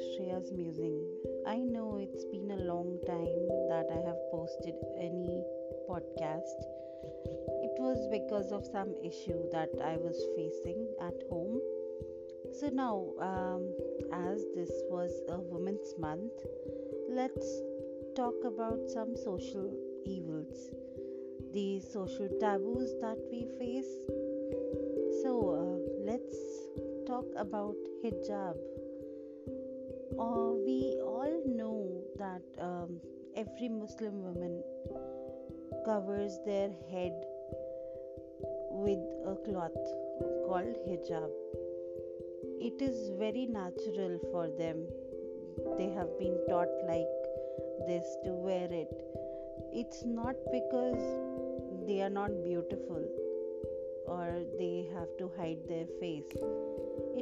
Shreya's Musing. I know it's been a long time that I have posted any podcast. It was because of some issue that I was facing at home. So now, um, as this was a Women's Month, let's talk about some social evils, the social taboos that we face. So uh, let's talk about hijab uh, we all know that um, every Muslim woman covers their head with a cloth called hijab. It is very natural for them. They have been taught like this to wear it. It's not because they are not beautiful or they have to hide their face.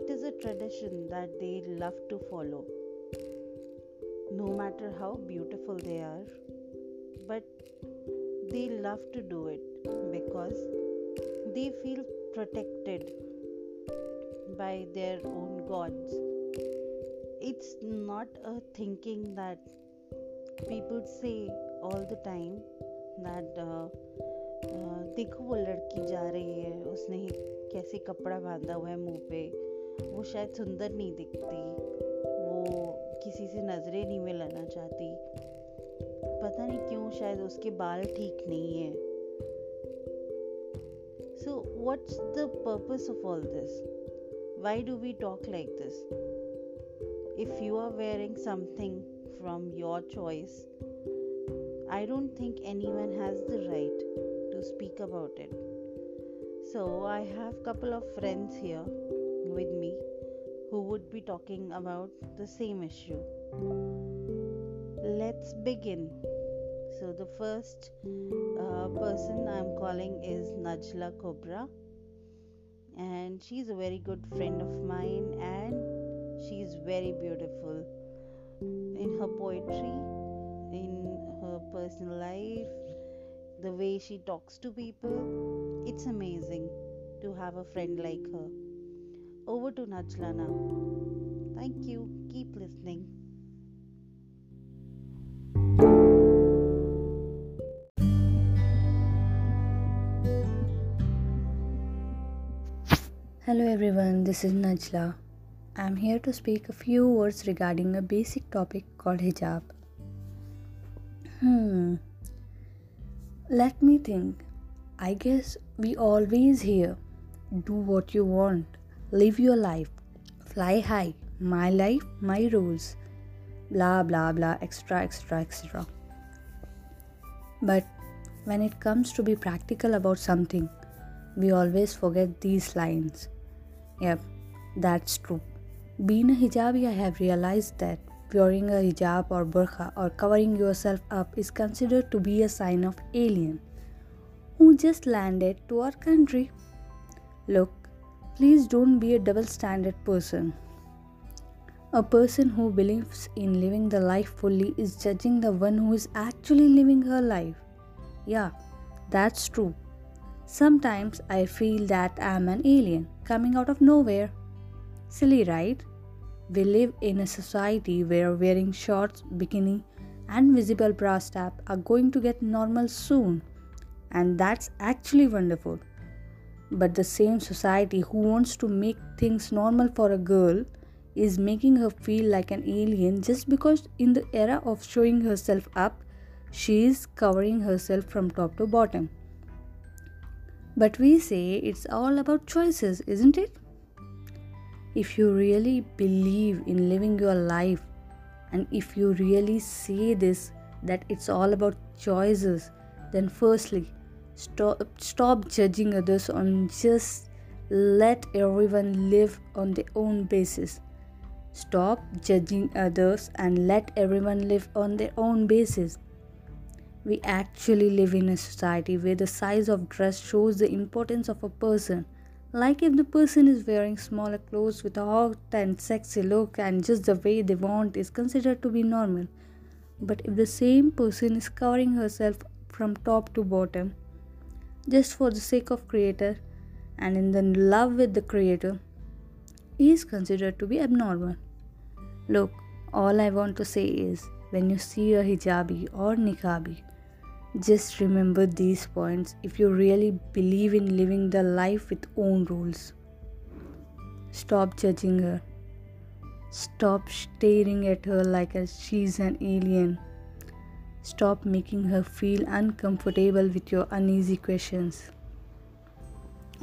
It is a tradition that they love to follow no matter how beautiful they are, but they love to do it because they feel protected by their own gods. It's not a thinking that people say all the time that uh, देखो वो लड़की जा रही है, उसने कैसे कपड़ा बांधा हुआ है मुँह पे। वो शायद सुंदर नहीं दिखती, वो किसी से नज़रें नहीं मिलाना चाहती। पता नहीं क्यों, शायद उसके बाल ठीक नहीं है। So what's the purpose of all this why do we talk like this if you are wearing something from your choice, i don't think anyone has the right to speak about it so i have couple of friends here with me who would be talking about the same issue. Let's begin. So, the first uh, person I'm calling is Najla Cobra, and she's a very good friend of mine, and she's very beautiful in her poetry, in her personal life, the way she talks to people. It's amazing to have a friend like her. Over to Najla now. Thank you. Keep listening. Hello everyone, this is Najla. I'm here to speak a few words regarding a basic topic called hijab. Hmm. Let me think. I guess we always hear do what you want Live your life. Fly high. My life, my rules. Blah, blah, blah, extra, extra, extra. But when it comes to be practical about something, we always forget these lines. Yep, that's true. Being a hijabi, I have realized that wearing a hijab or burqa or covering yourself up is considered to be a sign of alien who just landed to our country. Look, Please don't be a double standard person. A person who believes in living the life fully is judging the one who is actually living her life. Yeah, that's true. Sometimes I feel that I am an alien coming out of nowhere. Silly, right? We live in a society where wearing shorts, bikini, and visible bra strap are going to get normal soon. And that's actually wonderful. But the same society who wants to make things normal for a girl is making her feel like an alien just because in the era of showing herself up, she is covering herself from top to bottom. But we say it's all about choices, isn't it? If you really believe in living your life, and if you really say this that it's all about choices, then firstly, Stop, stop judging others on just let everyone live on their own basis. Stop judging others and let everyone live on their own basis. We actually live in a society where the size of dress shows the importance of a person. Like if the person is wearing smaller clothes with a hot and sexy look and just the way they want is considered to be normal. But if the same person is covering herself from top to bottom, just for the sake of creator and in the love with the creator is considered to be abnormal look All I want to say is when you see a hijabi or niqabi, just remember these points if you really believe in living the life with own rules. Stop judging her. Stop staring at her like she's an alien. Stop making her feel uncomfortable with your uneasy questions.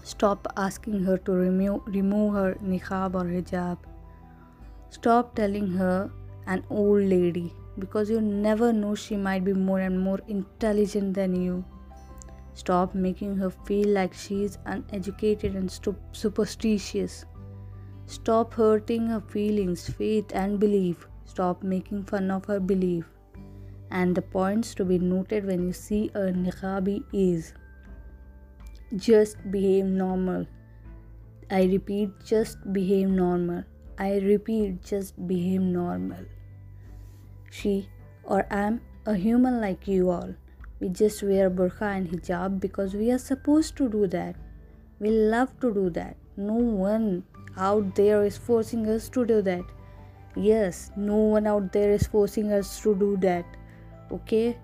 Stop asking her to remove, remove her niqab or hijab. Stop telling her an old lady because you never know she might be more and more intelligent than you. Stop making her feel like she is uneducated and superstitious. Stop hurting her feelings, faith, and belief. Stop making fun of her belief. And the points to be noted when you see a niqabi is just behave normal. I repeat, just behave normal. I repeat, just behave normal. She or I'm a human like you all. We just wear burqa and hijab because we are supposed to do that. We love to do that. No one out there is forcing us to do that. Yes, no one out there is forcing us to do that. Okay?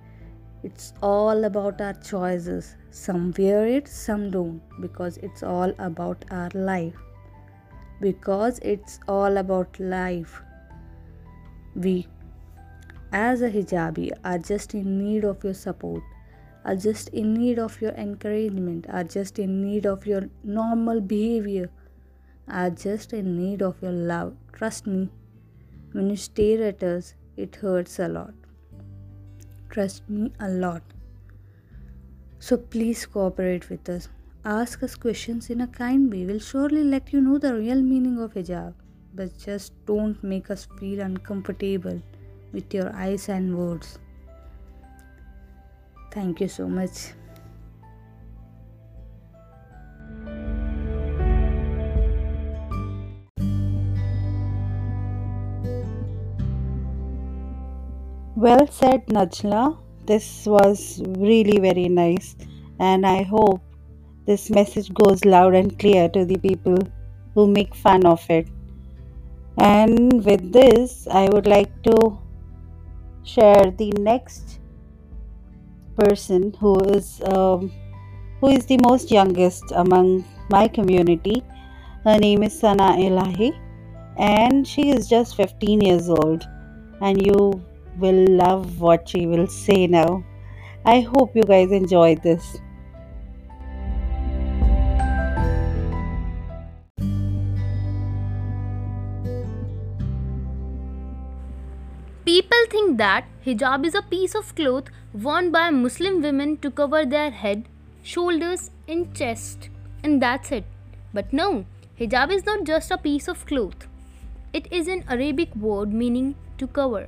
It's all about our choices. Some wear it, some don't, because it's all about our life. Because it's all about life. We as a hijabi are just in need of your support are just in need of your encouragement are just in need of your normal behavior are just in need of your love. Trust me when you stare at us it hurts a lot. Trust me a lot. So please cooperate with us. Ask us questions in a kind way. We'll surely let you know the real meaning of hijab but just don't make us feel uncomfortable with your eyes and words. Thank you so much. Well said, Najla. This was really very nice, and I hope this message goes loud and clear to the people who make fun of it. And with this, I would like to share the next person who is um, who is the most youngest among my community. Her name is Sana Elahi, and she is just 15 years old. And you will love what she will say now. I hope you guys enjoy this. People think that hijab is a piece of cloth worn by Muslim women to cover their head, shoulders, and chest, and that's it. But no, hijab is not just a piece of cloth. It is an Arabic word meaning to cover.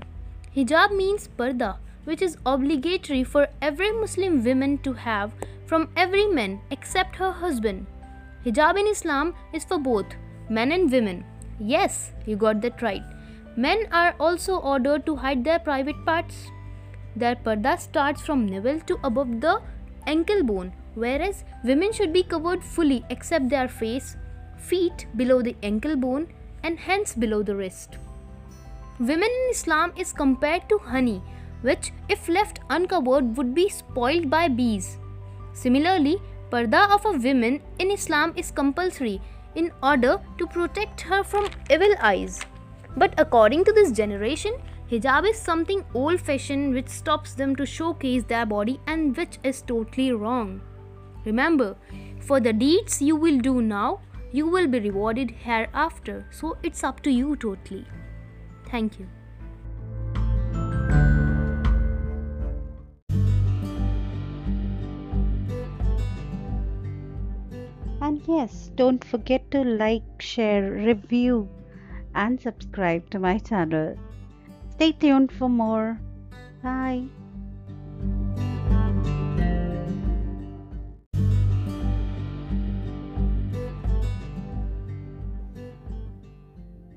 Hijab means parda, which is obligatory for every Muslim woman to have from every man except her husband. Hijab in Islam is for both men and women. Yes, you got that right. Men are also ordered to hide their private parts. Their parda starts from navel to above the ankle bone, whereas women should be covered fully except their face, feet below the ankle bone, and hands below the wrist. Women in Islam is compared to honey, which, if left uncovered, would be spoiled by bees. Similarly, parda of a woman in Islam is compulsory in order to protect her from evil eyes. But according to this generation, hijab is something old fashioned which stops them to showcase their body and which is totally wrong. Remember, for the deeds you will do now, you will be rewarded hereafter. So it's up to you totally. Thank you. And yes, don't forget to like, share, review and subscribe to my channel. Stay tuned for more. Bye.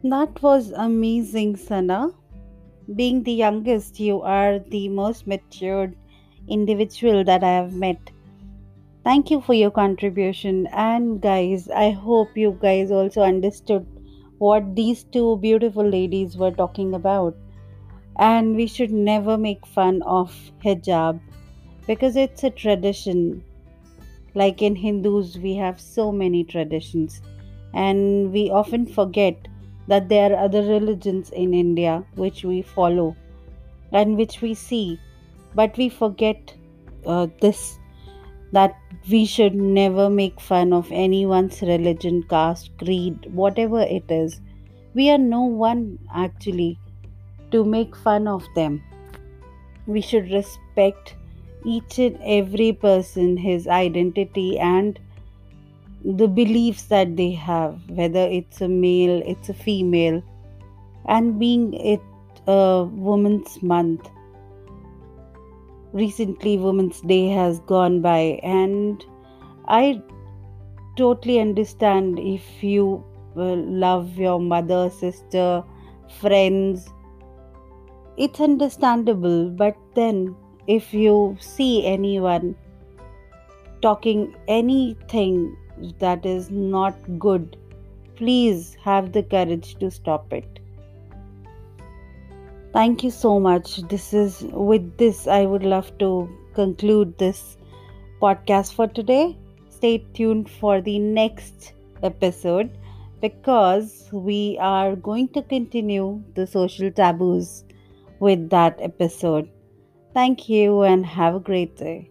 That was amazing, Sana. Being the youngest, you are the most matured individual that I have met. Thank you for your contribution. And, guys, I hope you guys also understood what these two beautiful ladies were talking about. and we should never make fun of hijab because it's a tradition. Like in Hindus, we have so many traditions, and we often forget that there are other religions in India which we follow and which we see, but we forget uh, this that we should never make fun of anyone's religion, caste, creed, whatever it is. We are no one actually to make fun of them. We should respect each and every person, his identity, and the beliefs that they have, whether it's a male, it's a female, and being it a woman's month. Recently, Women's Day has gone by, and I totally understand if you uh, love your mother, sister, friends. It's understandable, but then if you see anyone talking anything that is not good, please have the courage to stop it. Thank you so much. This is with this, I would love to conclude this podcast for today. Stay tuned for the next episode because we are going to continue the social taboos with that episode. Thank you and have a great day.